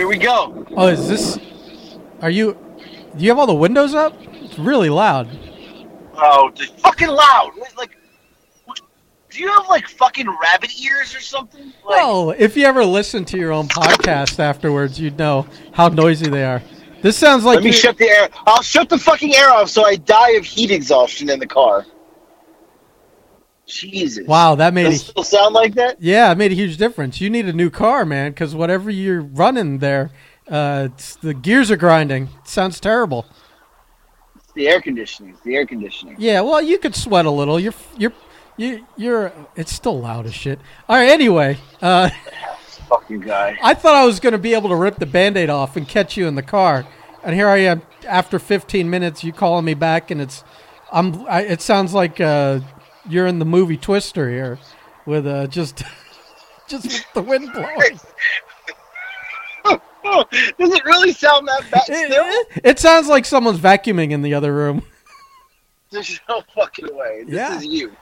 Here we go. Oh, is this? Are you? Do you have all the windows up? It's really loud. Oh, it's fucking loud. Like, do you have like fucking rabbit ears or something? Like, Well, if you ever listen to your own podcast afterwards, you'd know how noisy they are. This sounds like let me shut the air. I'll shut the fucking air off so I die of heat exhaustion in the car. Jesus. Wow, that made Does a, it still sound like that? yeah, it made a huge difference. You need a new car, man, because whatever you're running there, uh, it's, the gears are grinding. It sounds terrible. It's the air conditioning. It's the air conditioning. Yeah, well, you could sweat a little. You're you're you, you're. It's still loud as shit. All right. Anyway, uh, fucking guy. I thought I was going to be able to rip the band-aid off and catch you in the car, and here I am. After 15 minutes, you calling me back, and it's I'm. I, it sounds like uh, you're in the movie Twister here, with uh, just just with the wind blowing. Does it really sound that bad still? It, it sounds like someone's vacuuming in the other room. There's no fucking way. This Yeah. is you.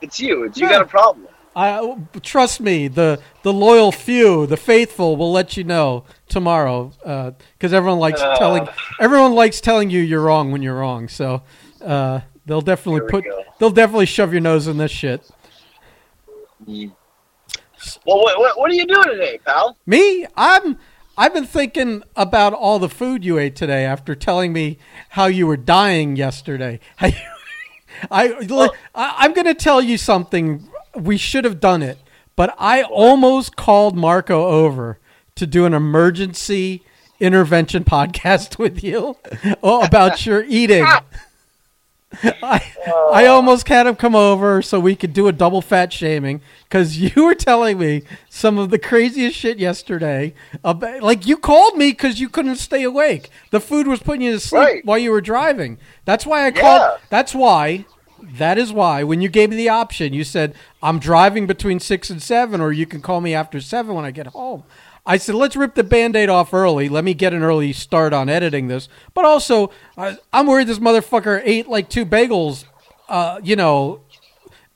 It's you. It's you No. got a problem. I trust me. The the loyal few, the faithful, will let you know tomorrow because everyone likes Uh. telling everyone likes telling you you're wrong when you're wrong. So uh, they'll definitely put they'll definitely shove your nose in this shit. Mm-hmm. Well, what, what, what are you doing today, pal? Me, I'm I've been thinking about all the food you ate today after telling me how you were dying yesterday. I, I I'm going to tell you something. We should have done it, but I almost called Marco over to do an emergency intervention podcast with you oh, about your eating. I, I almost had him come over so we could do a double fat shaming because you were telling me some of the craziest shit yesterday. About, like you called me because you couldn't stay awake. The food was putting you to sleep Right. while you were driving. That's why I Yeah. called. That's why. That is why when you gave me the option, you said I'm driving between six and seven, or you can call me after seven when I get home. I said, let's rip the band-aid off early. Let me get an early start on editing this. But also, I I'm worried this motherfucker ate like two bagels, uh, you know,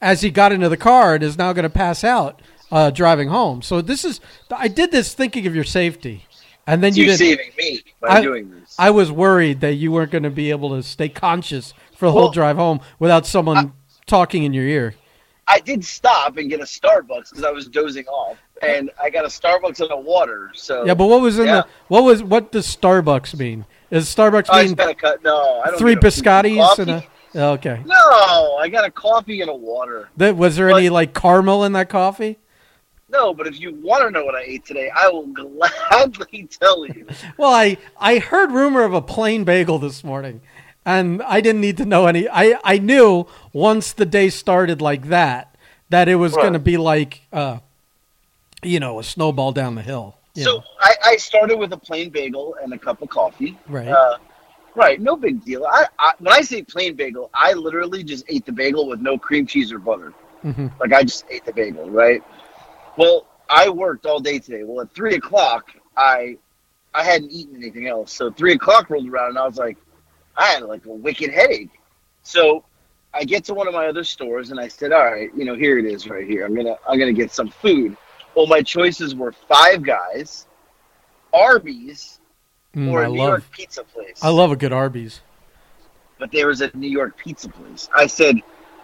as he got into the car and is now going to pass out uh, driving home. So this is, I did this thinking of your safety. And then you You're did. saving me by I- doing this. I was worried that you weren't going to be able to stay conscious for the whole drive home without someone talking in your ear. I did stop and get a Starbucks because I was dozing off, and I got a Starbucks and a water. So Yeah, but what was in Yeah. the what was what does Starbucks mean? Is Starbucks oh, I mean a cut. No, I don't. three biscottis and a? oh, Okay. No, I got a coffee and a water. That, was there any like caramel in that coffee? No, but if you want to know what I ate today, I will gladly tell you. Well, I I heard rumor of a plain bagel this morning, and I didn't need to know any. I I knew once the day started like that that it was Right. going to be like uh, you know, a snowball down the hill. So. I, I started with a plain bagel and a cup of coffee. Right. Uh, right. No big deal. I, I when I say plain bagel, I literally just ate the bagel with no cream cheese or butter. Mhm. Like I just ate the bagel, right? Well, I worked all day today. Well, at three o'clock, I I hadn't eaten anything else. So three o'clock rolled around, and I was like, I had like a wicked headache. So I get to one of my other stores, and I said, all right, you know, here it is, right here. I'm gonna I'm gonna get some food. Well, my choices were Five Guys, Arby's, Mm, or I a New love York pizza place. I love a good Arby's. but there was a New York pizza place. I said,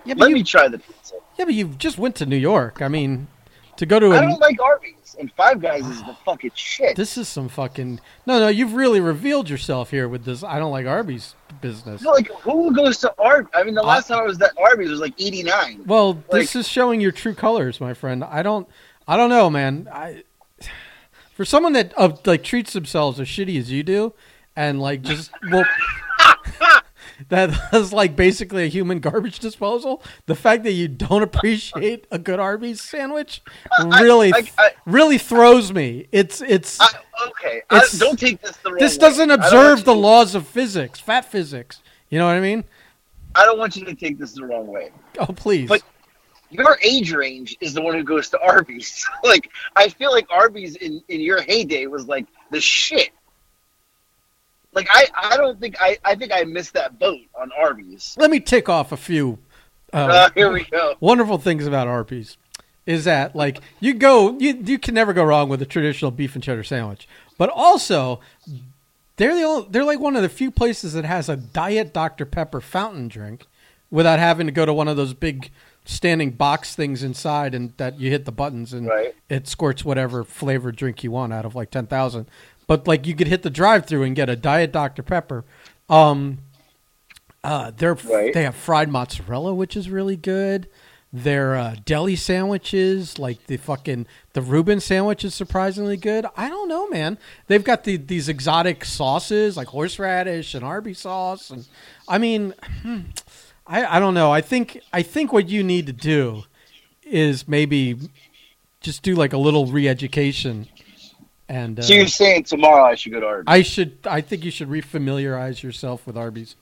Yeah, let you, me try the pizza. yeah, but you just went to New York. I mean, to go to I a don't like Arby's, and Five Guys is the fucking shit. this is some fucking no, no. You've really revealed yourself here with this. I don't like Arby's business. No, like who goes to Arby's? I mean, the last time I was at Arby's was like '89. Well, this is showing your true colors, my friend. I don't, I don't know, man. I, for someone that uh, like treats themselves as shitty as you do, and like just well, that is like basically a human garbage disposal. The fact that you don't appreciate a good Arby's sandwich really, I- I- really throws me. It's it's I, okay, I, It's- don't take this the wrong this doesn't I observe the laws of physics, fat physics. You know what I mean? I don't want you to take this the wrong way. Oh, please. But- Your age range is the one who goes to Arby's. like, I feel like Arby's in in your heyday was like the shit. Like, I I don't think I I think I missed that boat on Arby's. Let me tick off a few uh, Uh, here we go. wonderful things about Arby's. is that like you go you you can never go wrong with a traditional beef and cheddar sandwich, but also they're the only, they're like one of the few places that has a diet Dr Pepper fountain drink without having to go to one of those big standing box things inside and that you hit the buttons and Right. it squirts whatever flavored drink you want out of like 10,000. But like you could hit the drive-through and get a diet Dr Pepper. Um uh they're Right. they have fried mozzarella which is really good. Their uh, deli sandwiches, like the fucking the Reuben sandwich, is surprisingly good. I don't know, man. They've got the these exotic sauces like horseradish and Arby sauce, and I mean, hmm, I I don't know. I think I think what you need to do is maybe just do like a little re-education, and uh, So you're saying tomorrow I should go to Arby's? I should I think you should refamiliarize yourself with Arby's.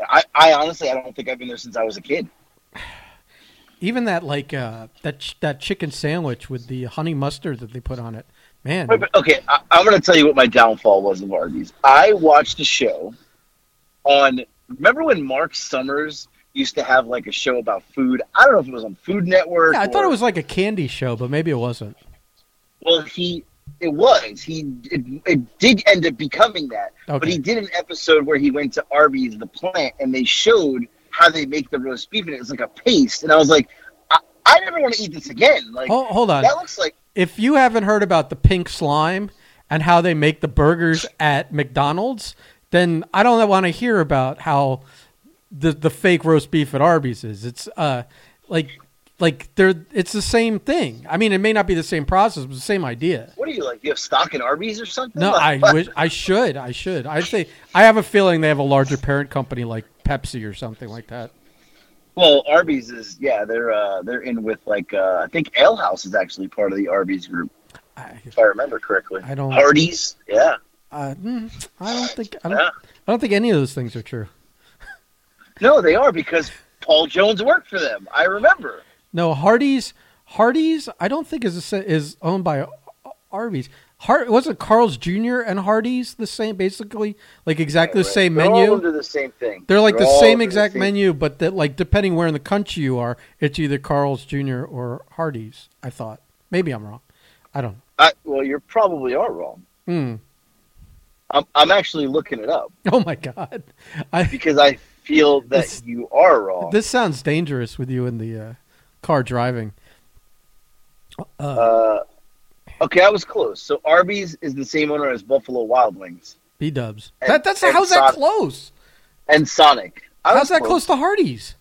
I, I honestly I don't think I've been there since I was a kid. Even that like uh, that ch- that chicken sandwich with the honey mustard that they put on it, man. Wait, but, okay, I, I'm going to tell you what my downfall was of Arby's. I watched a show on. Remember when Marc Summers used to have like a show about food? I don't know if it was on Food Network. Yeah, I thought it was like a candy show, but maybe it wasn't. Well, he it was he it, it did end up becoming that, but he did an episode where he went to Arby's, the plant, and they showed how they make the roast beef, and it was like a paste, and I was like, I, I never want to eat this again. Like Hold, hold on. that looks like If you haven't heard about the pink slime and how they make the burgers at McDonald's, then I don't want to hear about how the the fake roast beef at Arby's is. It's uh like like they're it's the same thing. I mean, it may not be the same process, but the same idea. what are you like? You have stock in Arby's or something? No, I wish I should. I should. I say I have a feeling they have a larger parent company like Pepsi or something like that. Well, Arby's is yeah, they're uh, they're in with like uh, I think Ale House is actually part of the Arby's group I, if I remember correctly. I don't- Hardee's, yeah, uh, mm, I don't think I don't, yeah. I don't think any of those things are true. No, they are because Paul Jones worked for them. I remember. No, Hardee's. Hardee's. I don't think is a, is owned by Arby's. Har- wasn't Carl's Jr. and Hardee's the same, basically, like exactly the Right. same They're all under the same thing. They're like the same exact same- menu, but that like depending where in the country you are, it's either Carl's Jr. or Hardee's. I thought maybe I'm wrong. I don't. I, well, you probably are wrong. Hmm. I'm, I'm actually looking it up Oh my god, I, because I feel that This- you are wrong. this sounds dangerous with you in the uh, car driving. Uh, uh, okay, I was close. So Arby's is the same owner as Buffalo Wild Wings B Dubs. That that's how's that close? and Sonic. I How's that close to Hardee's?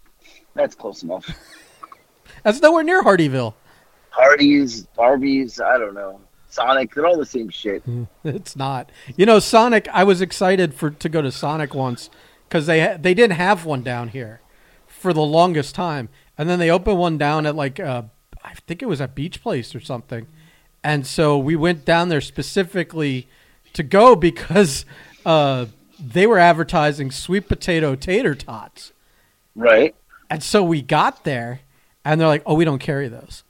That's close enough. That's nowhere near Hardeeville. Hardee's, Arby's, I don't know. Sonic, they're all the same shit. It's not. You know, Sonic. I was excited for to go to Sonic once because they ha- they didn't have one down here for the longest time, and then they opened one down at like uh, I think it was at Beach Place or something, and so we went down there specifically to go because uh, they were advertising sweet potato tater tots, Right? and so we got there, and they're like, "Oh, we don't carry those."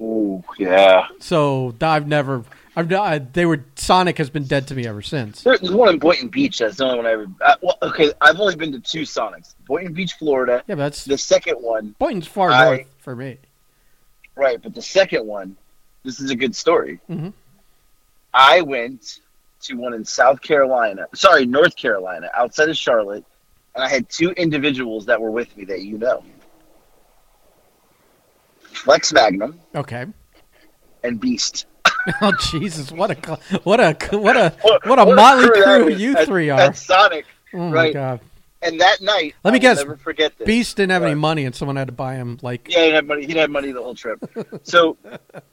Oh yeah. So I've never. I've I, they were Sonic has been dead to me ever since. There's one in Boynton Beach. That's the only one I ever. Uh, well, okay, I've only been to two Sonics. Boynton Beach, Florida. Yeah, but that's The second one, Boynton's far I- north for me. right? But the second one, this is a good story. Mhm. I went to one in South Carolina. Sorry, North Carolina, outside of Charlotte, and I had two individuals that were with me that you know. Flex Magnum Okay. and Beast. Oh Jesus! What a what a what a What- what a what motley that crew is you at- three are. That's Sonic. Oh my right. God! And that night, Let me I guess, Never forget this. Beast didn't have any money, and someone had to buy him like. Yeah, he didn't have money. He didn't have money the whole trip. so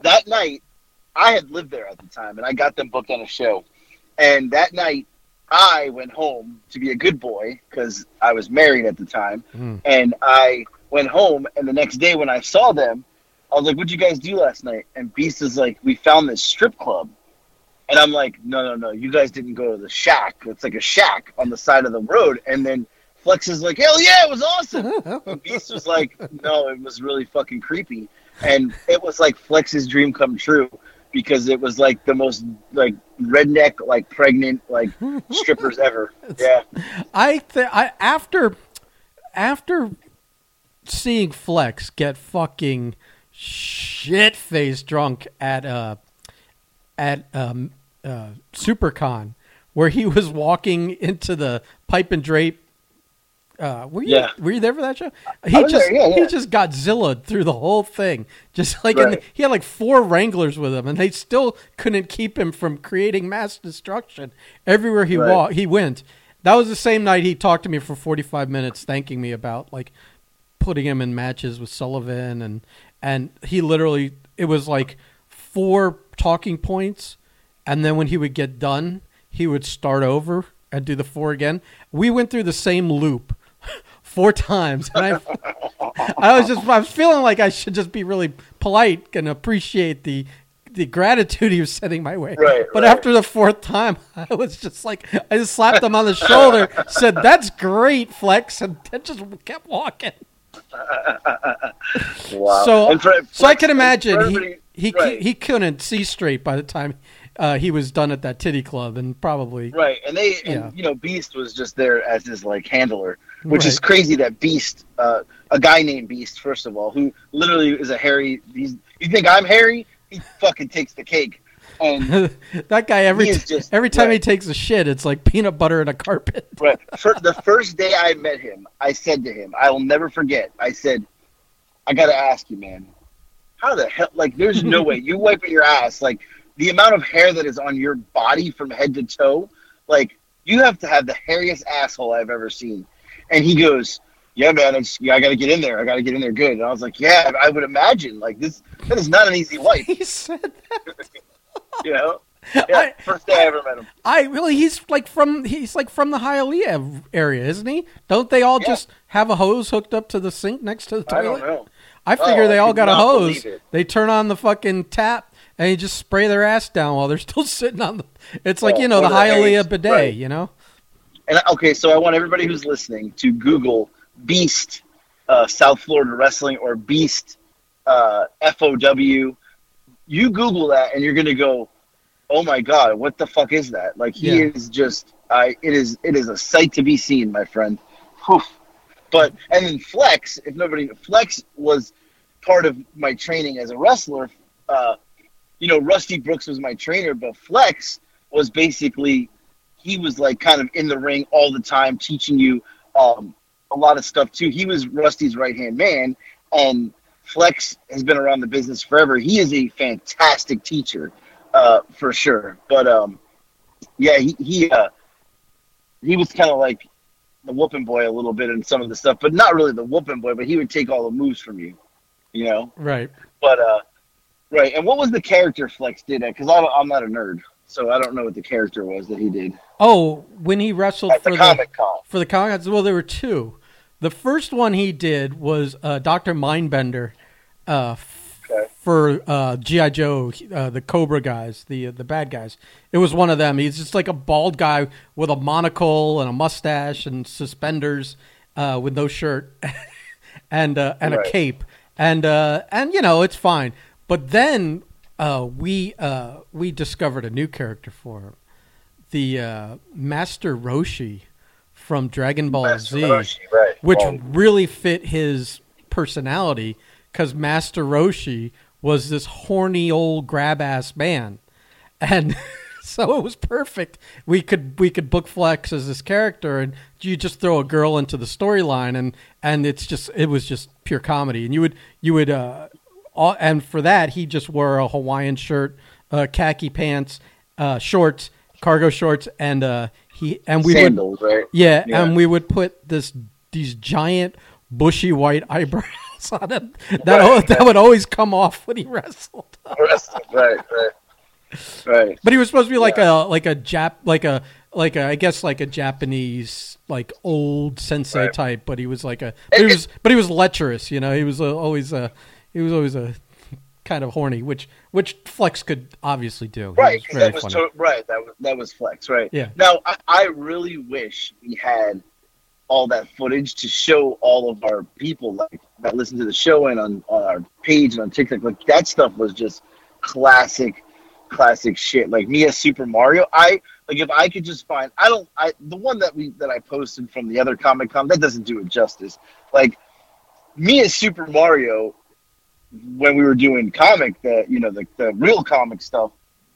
that night, I had lived there at the time, and I got them booked on a show. And that night, I went home to be a good boy because I was married at the time. Mm. And I went home, and the next day when I saw them, I was like, "What'd you guys do last night?" And Beast is like, "We found this strip club." And I'm like, "No, no, no! You guys didn't go to the shack. It's like a shack on the side of the road." And then Flex is like, "Hell yeah, it was awesome!" And Beast was like, "No, it was really fucking creepy." And it was like Flex's dream come true because it was like the most like redneck, like pregnant, like strippers ever. Yeah, I th- I after after seeing Flex get fucking shit faced drunk at uh at um uh SuperCon where he was walking into the pipe and drape uh, were you Yeah. were you there for that show? He just there, yeah, he just got Zilla'd through the whole thing. Just like in the, he had like four Wranglers with him, and they still couldn't keep him from creating mass destruction everywhere he Right. walked. He went. That was the same night he talked to me for forty five minutes, thanking me about like putting him in matches with Sullivan, and and he literally it was like four talking points, and then when he would get done, he would start over and do the four again. We went through the same loop four times, and I, I was just I was feeling like I should just be really polite and appreciate the the gratitude he was sending my way. Right, but right. after the fourth time, I was just like I just slapped him on the shoulder, said "That's great, Flex," and then just kept walking. Wow. So, for- so I can imagine he he, right. he couldn't see straight by the time uh, he was done at that titty club, and probably Right, and they, and, you know, Beast was just there as his like handler, which is crazy. That Beast, uh, a guy named Beast, first of all, who literally is a hairy. He's, you think I'm hairy? He fucking takes the cake, and that guy every just- every time he takes a shit, it's like peanut butter in a carpet. right. For the first day I met him, I said to him, I will never forget. I said, I got to ask you, man, how the hell? Like, there's no way you wiping your ass. Like, the amount of hair that is on your body from head to toe, like, you have to have the hairiest asshole I've ever seen. And he goes, Yeah, man, it's, yeah, I got to get in there. I got to get in there good. And I was like, Yeah, I would imagine. Like, this, that is not an easy wipe, He said that. you know? Yeah, I- first day I ever met him. I really he's like from he's like from the Hialeah area, isn't he? Don't they all Yeah. just have a hose hooked up to the sink next to the I toilet? don't know. I figure Oh, they all got a hose. They turn on the fucking tap and you just spray their ass down while they're still sitting on the. It's like Oh, you know the Hialeah bidet, right. you know. And okay, so I want everybody who's listening to Google Beast uh, South Florida Wrestling or Beast uh, FOW. You Google that, and you're gonna go, "Oh my God, what the fuck is that?" Like he Yeah. is just, I it is it is a sight to be seen, my friend. But and then Flex, if nobody Flex was part of my training as a wrestler. Uh, you know, Rusty Brooks was my trainer, but Flex was basically he was like kind of in the ring all the time, teaching you um, a lot of stuff too. He was Rusty's right hand man, and Flex has been around the business forever. He is a fantastic teacher, uh, for sure. But um, yeah, he he uh, he was kind of like the whooping boy a little bit in some of the stuff, but not really the whooping boy. But he would take all the moves from you, you know. Right. But uh, right. And what was the character Flex did? Because I'm not a nerd, so I don't know what the character was that he did Oh, when he wrestled at for the Comic Con. for the comic well there were two the first one he did was uh, dr mindbender uh. For uh, gi joe uh, the cobra guys the the bad guys. It was one of them. He's just like a bald guy with a monocle and a mustache and suspenders uh, with no shirt and uh, and a cape. And uh, and you know it's fine. But then uh, we uh, we discovered a new character for him. The uh, Master Roshi from Dragon Ball Master Z, Roshi, right. which Oh. really fit his personality because Master Roshi was this horny old grab ass man, and so it was perfect. We could we could book Flex as this character, and you just throw a girl into the storyline, and and it's just it was just pure comedy, and you would you would uh, all, and for that he just wore a Hawaiian shirt, uh, khaki pants, uh, shorts, cargo shorts, and uh, he and we would Sandals, right? yeah, Yeah. and we would put this these giant bushy white eyebrows on him. That Right, that would always come off when he wrestled. Wrestling, right, right, right. But he was supposed to be like a like a Jap like a like a I guess like a Japanese like old sensei Right. type. But he was like a but he was but he was lecherous. You know, he was always a he was always a kind of horny, which which Flex could obviously do. Right, was 'cause very that was to- right. That was that was Flex, right? Yeah. Now I, I really wish we had all that footage to show all of our people like that listen to the show and on, on our page and on TikTok. Like that stuff was just classic, classic shit. Like me as Super Mario. I like if I could just find. I don't. I the one that we that I posted from the other Comic Con that doesn't do it justice. Like me as Super Mario, when we were doing comic, the you know the the real comic stuff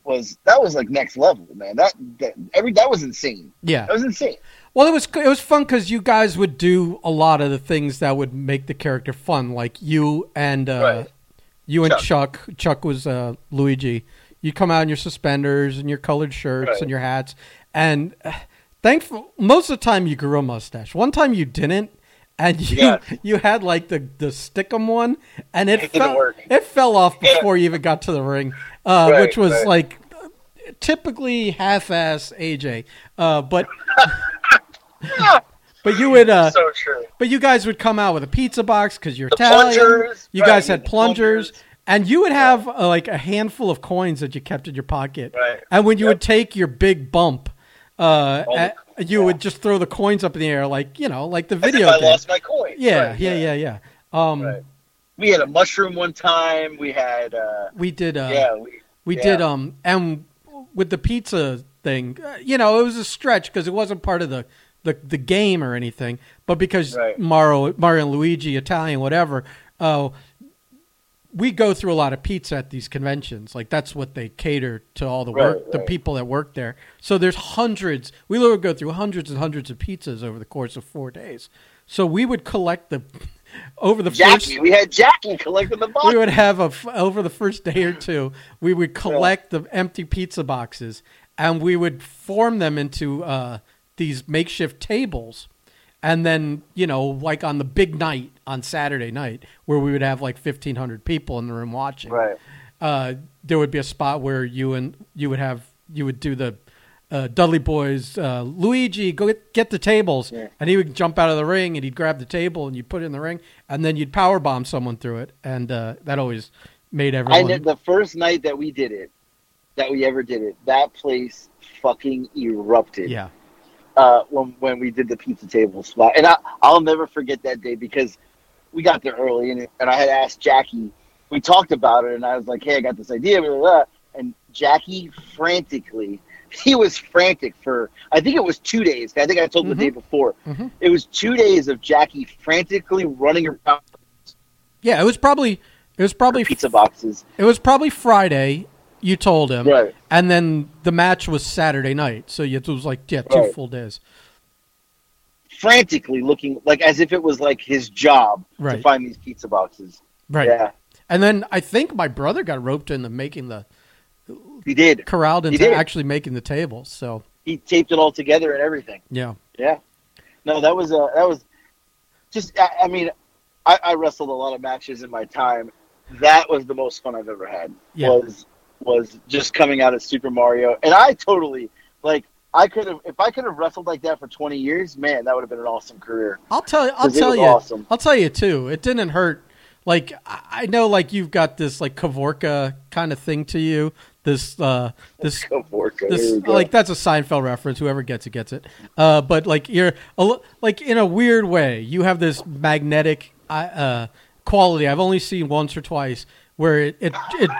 was that was like next level, man. That, that every that was insane. Yeah, That was insane. Well, it was it was fun because you guys would do a lot of the things that would make the character fun, like you and uh, Right. you and Chuck. Chuck. Chuck was uh, Luigi. You come out in your suspenders and your colored shirts Right. and your hats, and uh, thankful most of the time you grew a mustache. One time you didn't, and you Yeah. you had like the the stickum one, and it, It fell work. it fell off Yeah. before you even got to the ring, uh, Right, which was like typically half-ass AJ, uh, but. But you would, uh, so true. but you guys would come out with a pizza box because you're The Italian. plungers, you right, guys had plungers, plungers. and you would have uh, like a handful of coins that you kept in your pocket. Right. And when you Yep. would take your big bump, uh, uh, you yeah. would just throw the coins up in the air, like you know, like the video I lost my coin. Yeah, Right, yeah, yeah, yeah. Um, Right. We had a mushroom one time. We had, uh, we did. Uh, yeah, we, We Yeah. did um and with the pizza thing, uh, you know, it was a stretch because it wasn't part of the, the the game or anything, but because Right. Mario Mario and Luigi Italian whatever, uh we go through a lot of pizza at these conventions. Like that's what they cater to all the work Right, the people that work there. So there's hundreds. We literally go through hundreds and hundreds of pizzas over the course of 4 days. So we would collect the over the first We had Jackie collecting the box. we would have a over the first day or two we would collect the empty pizza boxes and we would form them into uh, these makeshift tables and then you know like on the big night on saturday night where we would have like 1500 people in the room watching Right. uh, there would be a spot where you and you would have you would do the uh, Dudley Boyz, uh, Luigi, go get, get the tables, Yeah. and he would jump out of the ring and he'd grab the table and you'd put it in the ring, and then you'd power bomb someone through it, and uh, that always made I everyone. did the first night that we did it, that we ever did it. That place fucking erupted. yeah, uh, when when we did the pizza table spot, and I I'll never forget that day because we got there early, and and I had asked Jackie. We talked about it, and I was like, "Hey, I got this idea," blah, blah, blah. and Jackie frantically. He was frantic for I think it was two days. I think I told him Mhm. the day before. Mhm. It was two days of Jackie frantically running around yeah. It was probably it was probably pizza boxes. it was probably Friday. You told him, Right. and then the match was Saturday night, so it was like yeah, two Right. full days. frantically looking like as if it was like his job to find these pizza boxes. Right, Yeah, and then I think my brother got roped into making the he did. corralled into did. actually making the tables. So He taped it all together and everything. yeah. Yeah. No, that was a that was just. I, I mean, I, I wrestled a lot of matches in my time. That was the most fun I've ever had. Yeah. Was was just coming out of Super Mario, and I totally like. I could have if I could have wrestled like that for twenty years. Man, that would have been an awesome career. I'll tell you. I'll tell you. awesome. I'll tell you too. It didn't hurt. Like I know, like you've got this like Kavorka kind of thing to you. This uh, this Go for it. Here this like that's a Seinfeld reference. Whoever gets it gets it. Uh, but like you're like in a weird way, you have this magnetic uh, quality. I've only seen once or twice where it it, it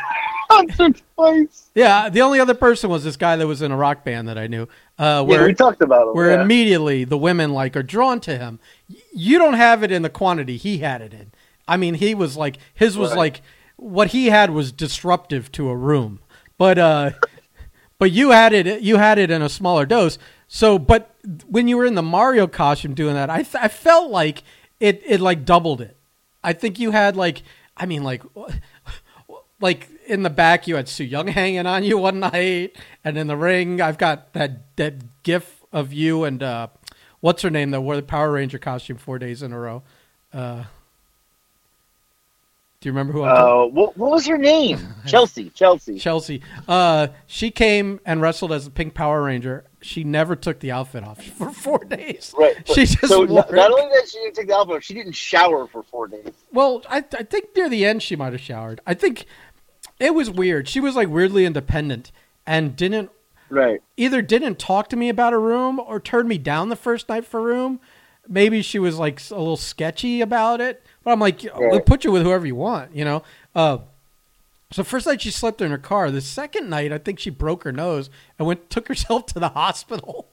Once or twice. yeah. The only other person was this guy that was in a rock band that I knew. Uh, Yeah, where we talked about it. where yeah. immediately the women like are drawn to him. You don't have it in the quantity he had it in. I mean, he was like his was Right. like what he had was disruptive to a room, but uh, but you had it you had it in a smaller dose. So, but when you were in the Mario costume doing that, I th- I felt like it it like doubled it. I think you had like I mean like like in the back you had Sue Young hanging on you one night, and in the ring I've got that that gif of you and uh, what's her name that wore the Power Ranger costume four days in a row. Uh, do you remember who? Uh, what, what was her name? Chelsea. Chelsea. Chelsea. Uh, she came and wrestled as a Pink Power Ranger. She never took the outfit off for four days. Right. She just so not only that she didn't take the outfit off, she didn't shower for four days. Well, I, I think near the end she might have showered. I think it was weird. She was like weirdly independent and didn't Right. either didn't talk to me about a room or turned me down the first night for room. Maybe she was like a little sketchy about it, but I'm like, we'll Right. put you with whoever you want, you know. Uh, So first night she slept in her car. The second night, I think she broke her nose and went took herself to the hospital.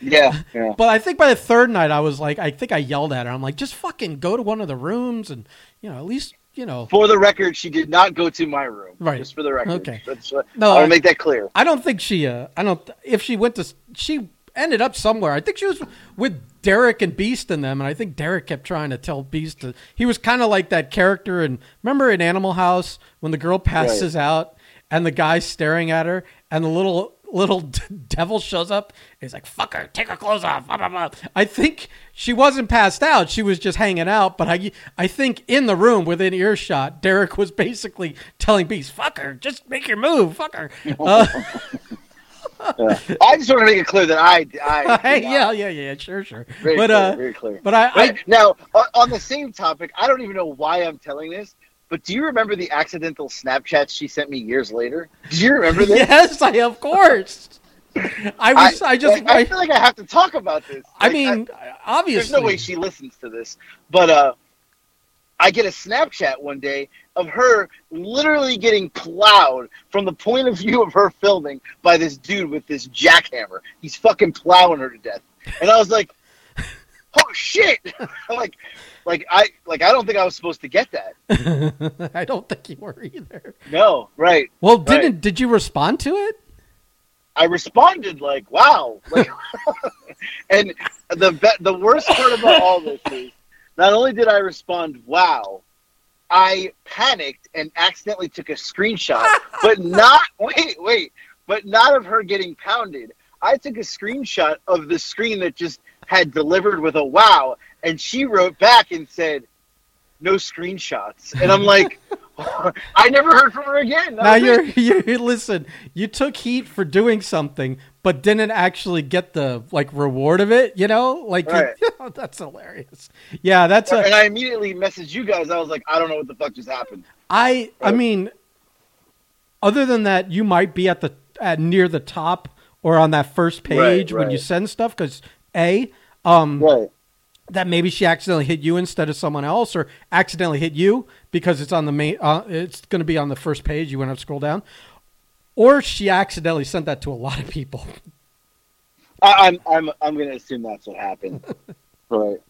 Yeah, yeah. But I think by the third night, I was like, I think I yelled at her. I'm like, just fucking go to one of the rooms and you know at least you know. For the record, she did not go to my room. Right. Just for the record. Okay. That's, uh, No, I want I- to make that clear. I don't think she. Uh, I don't. If she went to, she ended up somewhere. I think she was with Derek and Beast in them, and I think Derek kept trying to tell Beast to. He was kind of like that character, and remember in Animal House when the girl passes out and the guy's staring at her, and the little little devil shows up. He's like, "Fuck her, take her clothes off." Blah, blah, blah. I think she wasn't passed out; she was just hanging out. But I, I think in the room within earshot, Derek was basically telling Beast, "Fuck her, just make your move, fuck her." Uh, Yeah. I just want to make it clear that I, I Hey, yeah, yeah, yeah, sure, sure. Very but clear, uh, very clear. but I, I now, on the same topic, I don't even know why I'm telling this, but do you remember the accidental Snapchats she sent me years later? Do you remember this? yes, I of course. I was, I, just, I, I, feel like I have to talk about this. I Like, mean, obviously, there's no way she listens to this, but uh, I get a Snapchat one day of her literally getting plowed from the point of view of her filming by this dude with this jackhammer. He's fucking plowing her to death, and I was like, "Oh shit!" Like, like I like I don't think I was supposed to get that. I don't think you were either. No, right. Well, didn't did you respond to it? I responded like, "Wow!" Like, and the the worst part about all this is, not only did I respond, "Wow," I panicked and accidentally took a screenshot, but not wait, wait, but not of her getting pounded. I took a screenshot of the screen that just had delivered with a "Wow," and she wrote back and said, "No screenshots," and I'm like. I never heard from her again. Now you're, you listen. You took heat for doing something, but didn't actually get the like reward of it. You know, like you- Right. Oh, that's hilarious. Yeah, that's a. and I immediately messaged you guys. I was like, I don't know what the fuck just happened. I I mean, other than that, you might be at the at near the top or on that first page when you send stuff because a um Right. that maybe she accidentally hit you instead of someone else or accidentally hit you because it's on the main uh, it's going to be on the first page you want to scroll down or she accidentally sent that to a lot of people I, I'm I'm I'm gonna assume that's what happened. right.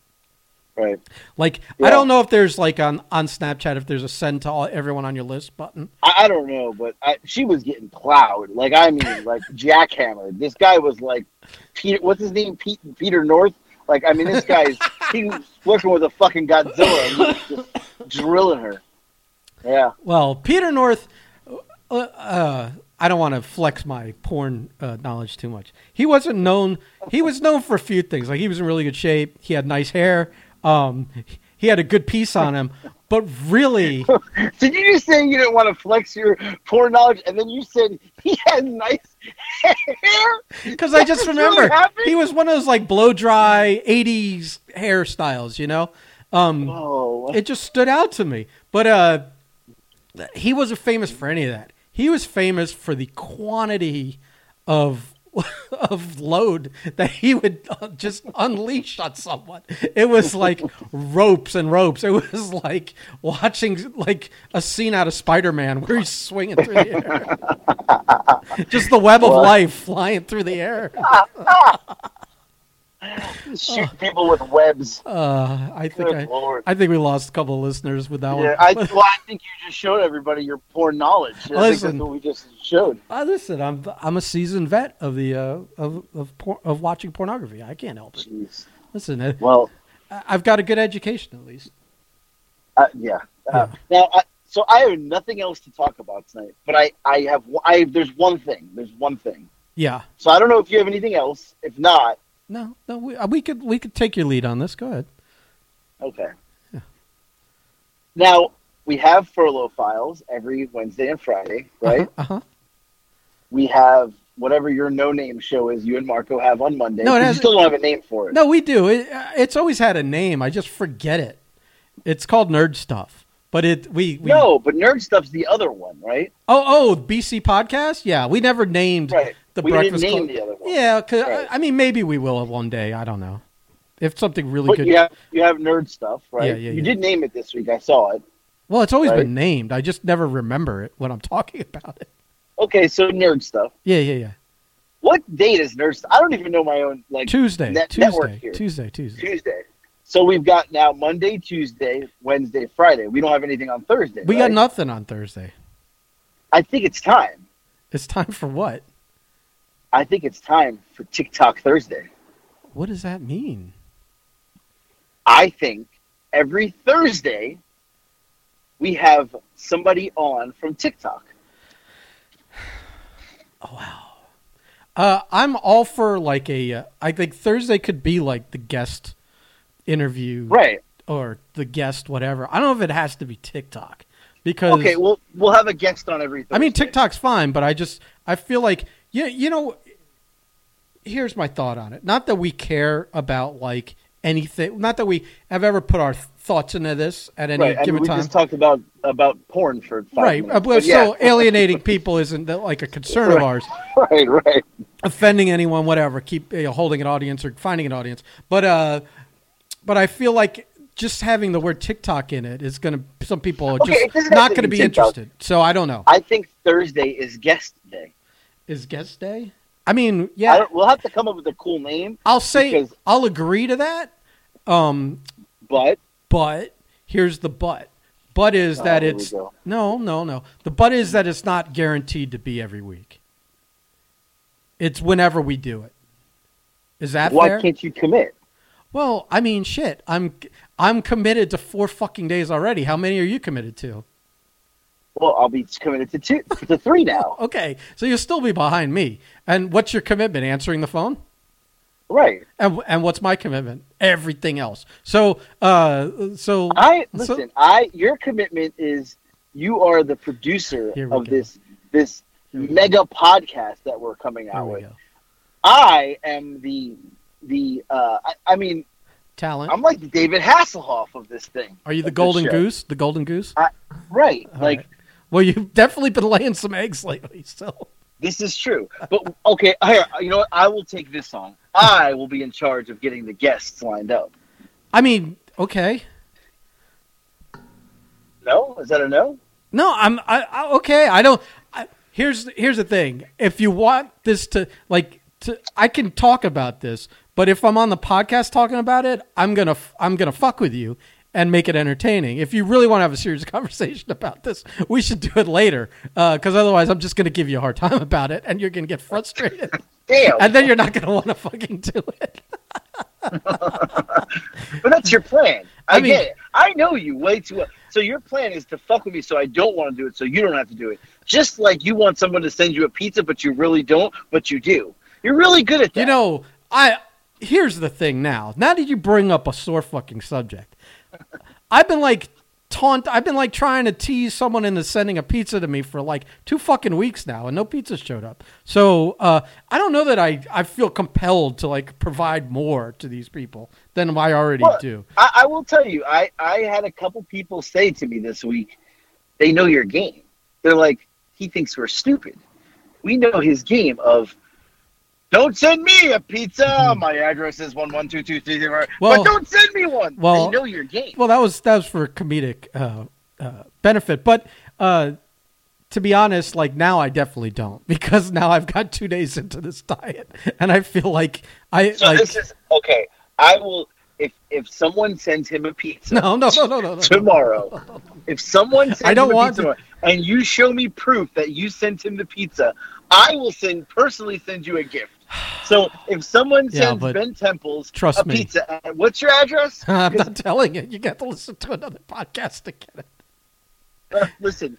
Right. like i don't know if there's like on on snapchat if there's a send to all, everyone on your list button I, I don't know, but I, she was getting plowed. Like I mean, like jackhammered. This guy was like Peter. What's his name? Pete, Peter North. Like I mean, this guy's he working with a fucking Godzilla and he just drilling her. Yeah. Well, Peter North, uh, uh, I don't want to flex my porn uh, knowledge too much. He wasn't known. He was known for a few things. Like he was in really good shape. He had nice hair. Um, he had a good piece on him. But really, Did you just say you didn't want to flex your porn knowledge, and then you said he had nice hair? because I just That's really remember he was one of those like blow dry '80s hairstyles. You know. Um, Oh, it just stood out to me. But uh, he wasn't famous for any of that. He was famous for the quantity of of load that he would uh, just unleash on someone. It was like ropes and ropes. It was like watching like a scene out of Spider-Man where he's swinging through the air. just the web of life flying through the air. shoot people with webs. Uh, I think Good I, lord. I think we lost a couple of listeners with that Yeah, one. I, well, I think you just showed everybody your poor knowledge. I Listen. we just showed. Uh, listen, I'm I'm a seasoned vet of the uh, of of, por- of watching pornography. I can't help it. Jeez. Listen, uh, Well, I've got a good education at least. uh, yeah. Uh, now, I, so I have nothing else to talk about tonight, but I, I have, I there's one thing. There's one thing. Yeah. So I don't know if you have anything else. If not, No, no, we, uh, we could we could take your lead on this. Go ahead. okay. Now we have furlough files every Wednesday and Friday, right? Uh huh. We have whatever your no name show is. You and Marco have on Monday. No, it has- still don't have a name for it. No, we do. It, uh, it's always had a name. I just forget it. It's called Nerd Stuff. But it we, we No, but nerd stuff's the other one, right? Oh oh BC podcast. Yeah, we never named Right. The we didn't name Club. the other one. Yeah, 'cause, Right. I, I mean maybe we will one day. I don't know. If something really But good. you have you have nerd stuff, right? Yeah, yeah, you yeah. did name it this week. I saw it. Well, it's always Right. been named. I just never remember it when I'm talking about it. Okay, so nerd stuff. Yeah, yeah, yeah. What date is nerd stuff? I don't even know my own like Tuesday, net- Tuesday. Tuesday, Tuesday. Tuesday. So we've got now Monday, Tuesday, Wednesday, Friday. We don't have anything on Thursday. We right? got nothing on Thursday. I think it's time. It's time for what? I think it's time for TikTok Thursday. What does that mean? I think every Thursday we have somebody on from TikTok. Oh wow. Uh, I'm all for like a. Uh, I think Thursday could be like the guest interview, Right. Or the guest whatever. I don't know if it has to be TikTok because Okay, well we'll have a guest on every Thursday. I mean TikTok's fine, but I just I feel like you you know. Here's my thought on it. Not that we care about like anything. Not that we have ever put our thoughts into this at any right. Given we time. just talked about about porn for five right. minutes. So yeah. alienating people isn't like a concern of ours. right, right. offending anyone, whatever, keep you know, holding an audience or finding an audience. But uh, but I feel like just having the word TikTok in it is going to some people are Okay, just not going to be be TikTok. interested. So I don't know. I think Thursday is guest day. Is guest day? I mean, yeah, don't, we'll have to come up with a cool name, I'll say because- I'll agree to that. Um, but but here's the but. But is Oh, that it's no, no, no. The but is that it's not guaranteed to be every week. It's whenever we do it. Is that why fair? can't you commit? Well, I mean, shit. I'm I'm committed to four fucking days already. How many are you committed to? Well, I'll be committed to two, to three now. Okay, so you'll still be behind me. And what's your commitment? Answering the phone. Right. And and what's my commitment? Everything else. So uh, so I So- listen. I your commitment is you are the producer of go. this this we go. mega podcast that we're coming out with. go. I am the the. Uh, I, I mean, Talent. I'm like the David Hasselhoff of this thing. are you the golden goose? The golden goose? Right. All like right. Well, you've definitely been laying some eggs lately. So this is true. But okay, here, you know what? I will take this on. I will be in charge of getting the guests lined up. I mean, okay. No, is that a no? No, I'm I, I, okay. I don't. I, here's here's the thing. If you want this to like, to, I can talk about this, but if I'm on the podcast talking about it, I'm gonna I'm gonna fuck with you and make it entertaining. If you really want to have a serious conversation about this, we should do it later. Uh, because otherwise, I'm just gonna give you a hard time about it, and you're gonna get frustrated, Damn. and then you're not gonna want to fucking do it. But that's your plan. I, I mean- get it. I know you way too well. So your plan is to fuck with me so I don't want to do it so you don't have to do it. Just like you want someone to send you a pizza but you really don't, but you do. You're really good at that. You know, I here's the thing now. Now that you bring up a sore fucking subject, I've been like taunt. I've been like trying to tease someone into sending a pizza to me for like two fucking weeks now, and no pizza showed up. So uh, I don't know that I I feel compelled to like provide more to these people than I already Well, do. I, I will tell you, I, I had a couple people say to me this week, they know your game. They're like, he thinks we're stupid. We know his game of don't send me a pizza. My address is one one two two three. Hmm. Well- but don't send me one. well- they know your game. Well, that was that was for comedic uh, uh, benefit, but uh, to be honest, like now I definitely don't because now I've got two days into this diet, and I feel like I So like this is okay. I will if if someone sends him a pizza no no no no no no. tomorrow. If someone sends I don't him a want pizza and you show me proof that you sent him the pizza, I will send personally send you a gift. So if someone Yeah, sends but Ben Temples trust a me. pizza, what's your address? I'm not telling you. You got to listen to another podcast to get it. Uh, listen,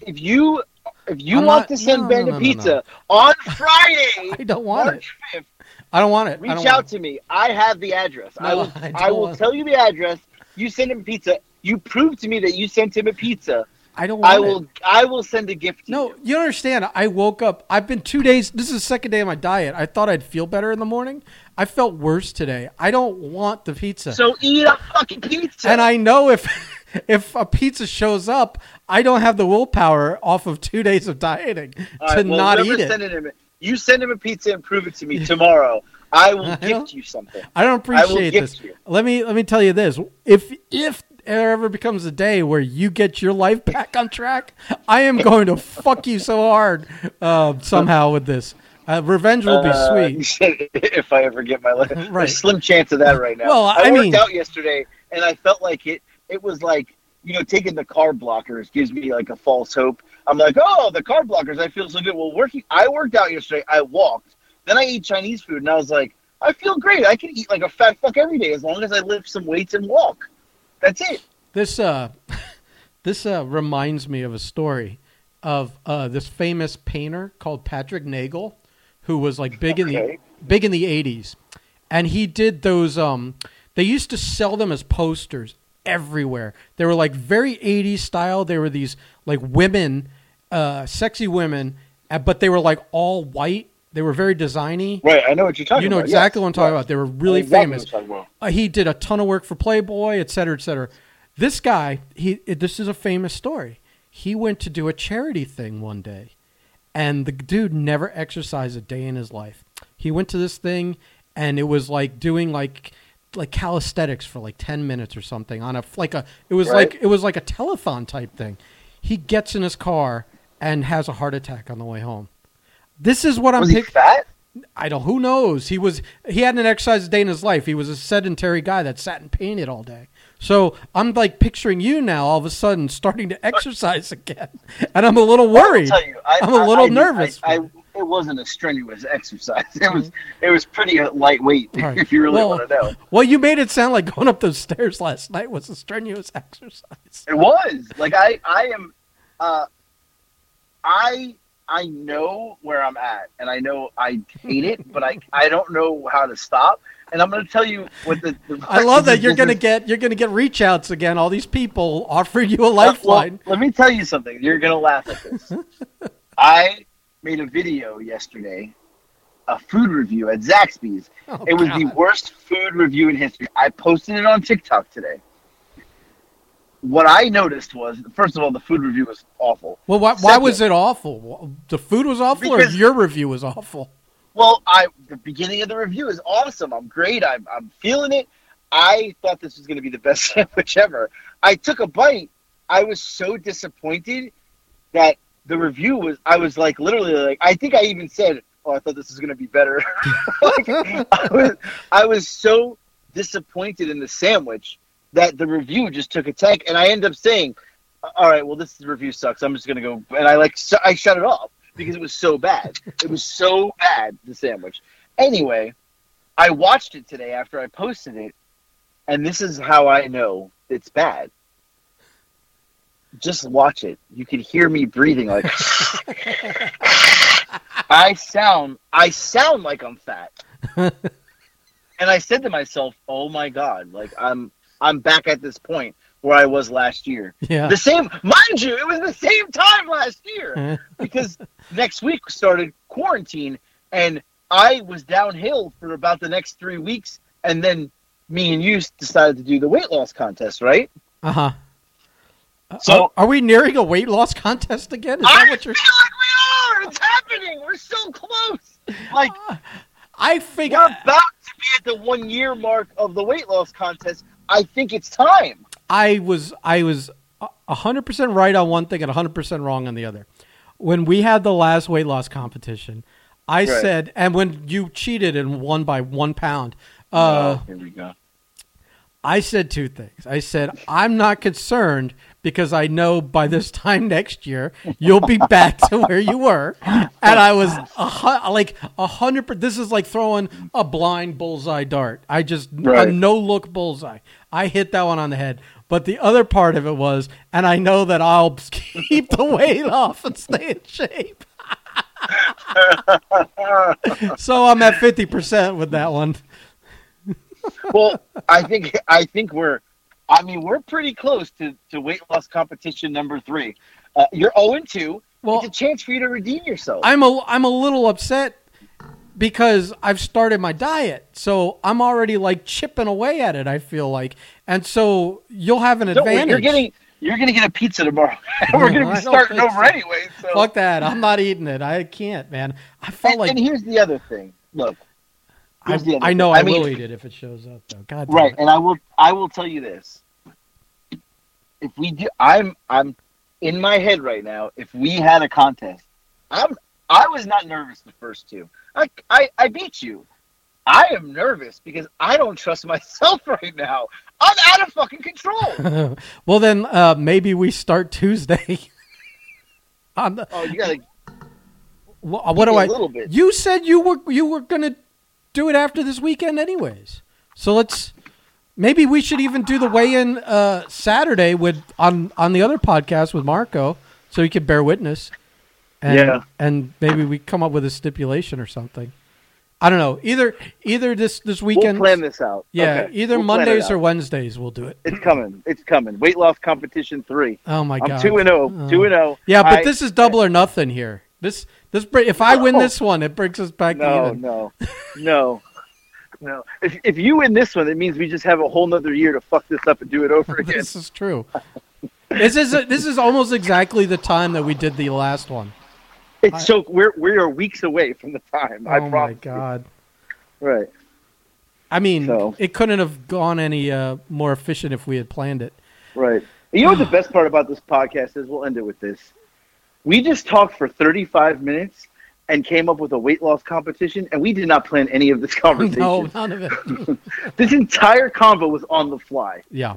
if you if you I'm want not- to send no, Ben no, a no, no, pizza on Friday, I don't want March fifth, I don't want it. Reach out to me. I have the address. I will. I I, will tell you the address. You send him pizza. You prove to me that you sent him a pizza. I don't want I it. will. I will send a gift. To No, you. you understand. I woke up. I've been two days. This is the second day of my diet. I thought I'd feel better in the morning. I felt worse today. I don't want the pizza. So eat a fucking pizza. and I know if if a pizza shows up, I don't have the willpower off of two days of dieting to well, not eat it. Him, you send him a pizza and prove it to me tomorrow. I will I gift you something. I don't I appreciate gift this. Let me let me tell you this: if if ever becomes a day where you get your life back on track, I am going to fuck you so hard uh, somehow with this. Uh, revenge will be Uh, sweet. if I ever get my life, Right. there's slim chance of that right now. Well, I, I worked mean- out yesterday, and I felt like it. It was like you know, taking the carb blockers gives me like a false hope. I'm like, oh, the carb blockers, I feel so good. Well, working, I worked out yesterday. I walked, then I ate Chinese food, and I was like, I feel great. I can eat like a fat fuck every day as long as I lift some weights and walk. That's it. This uh, this uh, reminds me of a story of uh, this famous painter called Patrick Nagel, who was like big in the big in the '80s, and he did those. Um, they used to sell them as posters everywhere. They were like very '80s style. They were these like women, uh, sexy women, uh, but they were like all white. They were very designy. Right. I know what you're talking about. You know about. exactly yes. what I'm talking Yes. about. They were really Exactly famous. what you're talking about. Uh, he did a ton of work for Playboy, et cetera, et cetera. This guy, he this is a famous story. He went to do a charity thing one day, and the dude never exercised a day in his life. He went to this thing, and it was like doing like like calisthenics for like ten minutes or something on a like a it was Right. like it was like a telethon type thing. He gets in his car and has a heart attack on the way home. This is what I'm Was he fat? I don't. Who knows? He was. He hadn't exercised a day in his life. He was a sedentary guy that sat and painted all day. So I'm like picturing you now, all of a sudden starting to exercise again, and I'm a little worried. Tell you, I, I'm a little I did- nervous. I, I, it wasn't a strenuous exercise. It was it was pretty uh, lightweight. Right. If you really well, want to know, Well, you made it sound like going up those stairs last night was a strenuous exercise. it was like I I am, uh, I I know where I'm at, and I know I hate it, but I I don't know how to stop. And I'm going to tell you what the. the I love that you're gonna get you're gonna get reach outs again. All these people offering you a Uh, well, lifeline. let me tell you something. You're gonna laugh at this. I made a video yesterday, a food review at Zaxby's. Oh, it was the worst food review in history. I posted it on TikTok today. What I noticed was, first of all, the food review was awful. Well, why, why was it awful? The food was awful, or your review was awful? Well, I the beginning of the review is awesome. I'm great. I'm I'm feeling it. I thought this was going to be the best sandwich ever. I took a bite. I was so disappointed that the review was. I was like literally like. I think I even said, "Oh, I thought this was going to be better." like, I was I was so disappointed in the sandwich that the review just took a tank, and I end up saying, "All right, well, this review sucks. I'm just going to go," and I like sh- I shut it off because it was so bad. It was so bad, the sandwich. Anyway, I watched it today after I posted it, and this is how I know it's bad. Just watch it. You can hear me breathing like I sound I sound like I'm fat. and I said to myself, "Oh my god, like I'm I'm back at this point where I was last year." Yeah. The same, mind you, it was the same time last year because next week started quarantine and I was downhill for about the next three weeks, and then me and you decided to do the weight loss contest, right? Uh huh. So- are, are we nearing a weight loss contest again? Is I that what you're? feel like we are. It's happening. We're so close. Like I figure. we're about to be at the one year mark of the weight loss contest. I think it's time. I was I was a hundred percent right on one thing and hundred percent wrong on the other. When we had the last weight loss competition, I Right. said, and when you cheated and won by one pound, uh, oh, here we go. I said two things. I said I'm not concerned because I know by this time next year you'll be back to where you were, and I was a, like a hundred. This is like throwing a blind bullseye dart. I just Right. a no look bullseye. I hit that one on the head. But the other part of it was, and I know that I'll keep the weight off and stay in shape. so I'm at fifty percent with that one. well, I think I think we're. I mean, we're pretty close to, to weight loss competition number three. Uh, you're zero and two. Well- it's a chance for you to redeem yourself. I'm a I'm a little upset because I've started my diet, so I'm already like chipping away at it. I feel like, and so you'll have an Don't advantage. you're getting you're gonna get a pizza tomorrow. we're gonna be starting over so. anyway. So. Fuck that! I'm not eating it. I can't, man. I felt and, like and here's the other thing. Look, I, other I know thing. I, I mean- will eat it if it shows up, though. God, damn right, it. and I will I will tell you this. If we do, I'm I'm in my head right now. If we had a contest, I'm I was not nervous the first two. I I, I beat you. I am nervous because I don't trust myself right now. I'm out of fucking control. well, then uh, maybe we start Tuesday. on the, oh, you gotta. Wh- what do a I? little bit. You said you were you were gonna do it after this weekend, anyways. So let's maybe we should even do the weigh-in uh, Saturday with on on the other podcast with Marco, so he could bear witness. And, Yeah. and maybe we come up with a stipulation or something. I don't know. Either either this this weekend. We'll plan this out. Yeah, Okay. either We'll Mondays or. Wednesdays we'll do it. It's coming. It's coming. Weight loss competition three. Oh my god. I'm two and zero. Oh. Two and zero. Yeah, but I- this is double or nothing here. This this if I win No. this one, it brings us back No, even. no, no, no. If if you win this one, it means we just have a whole nother year to fuck this up and do it over again. This is true. this is this is almost exactly the time that we did the last one. It's so we're we are weeks away from the time. I oh my promise. you. god. Right. I mean, So- it couldn't have gone any uh, more efficient if we had planned it. Right. You know what the best part about this podcast is? We'll end it with this. We just talked for 35 minutes and came up with a weight loss competition, and we did not plan any of this conversation. No, none of it. This entire convo was on the fly. yeah.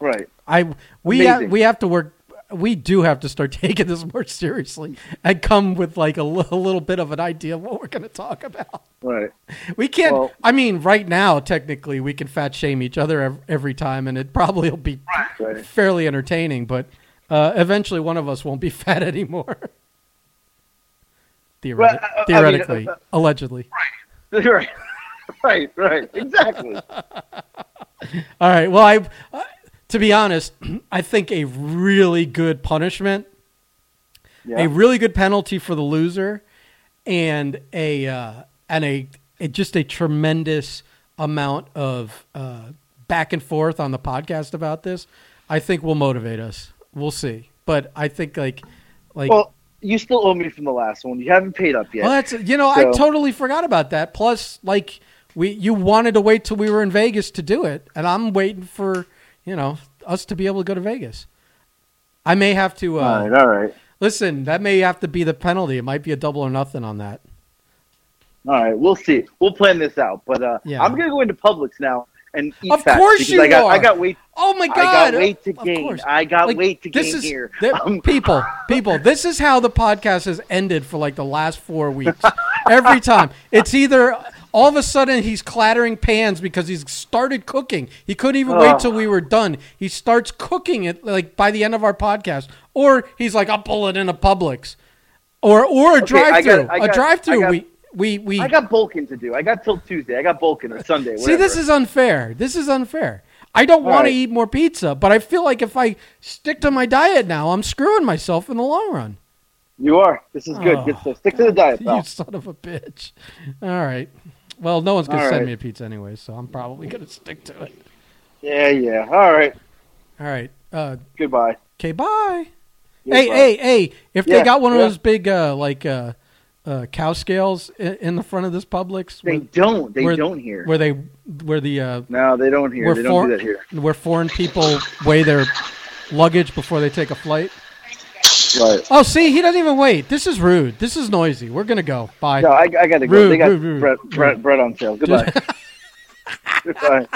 Right. I we ha- we have to work. We do have to start taking this more seriously and come with like a little bit of an idea of what we're going to talk about. Right. We can't. Well- I mean, right now, technically, we can fat shame each other ev- every time, and it probably will be Right. fairly entertaining. But uh, eventually, one of us won't be fat anymore. Theoretic- Well, I- I mean, theoretically, uh, allegedly. Right. Right. Right. Exactly. All right. Well, I, uh, to be honest, I think a really good punishment, Yeah. a really good penalty for the loser, and a uh, and a, a just a tremendous amount of uh, back and forth on the podcast about this. I think will motivate us. We'll see, but I think like like. Well, you still owe me from the last one. You haven't paid up yet. Well, that's you know I totally forgot about that. Plus, like we you wanted to wait till we were in Vegas to do it, and I'm waiting for you know us to be able to go to Vegas. I may have to uh, all right. All right. listen. That may have to be the penalty. It might be a double or nothing on that. All right. We'll see. We'll plan this out. But uh, Yeah. I'm gonna go into Publix now and eat Of course you I got are. I got weight. Oh my I god! got weight to gain. I got Like, weight to this gain is, here. th- Um, people, people. This is how the podcast has ended for like the last four weeks. Every time, it's either all of a sudden he's clattering pans because he's started cooking. He couldn't even wait till we were done. He starts cooking it like by the end of our podcast, or he's like, "I'll pull it in a Publix," or or a Okay, drive-through. I a drive-through. Got- we we we I got bulking to do. I got till Tuesday. I got bulking or Sunday. See, this is unfair. This is unfair. I don't want to eat more pizza, but I feel like if I stick to my diet now, I'm screwing myself in the long run. You are. This is good. Oh. Good stuff. Stick to the diet, You son of a bitch. All right. Well, no one's going to All send right. me a pizza anyway, so I'm probably going to stick to it. Yeah, yeah. All right. All right. Uh, Goodbye. okay, bye. Yeah, hey, hey, hey. If they got one of those big, uh, like, uh, uh, cow scales in, in the front of this Publix, They where, don't. They where- don't here. where they, where the, uh, No, they don't here. where, They don't do that here. where foreign people weigh their luggage before they take a flight. Right. Oh, see, he doesn't even wait. This is rude. This is noisy. We're gonna go. Bye. No, I, I got to go. Rude, they got rude, rude, bread, rude. bread, bread on sale. Goodbye. Goodbye.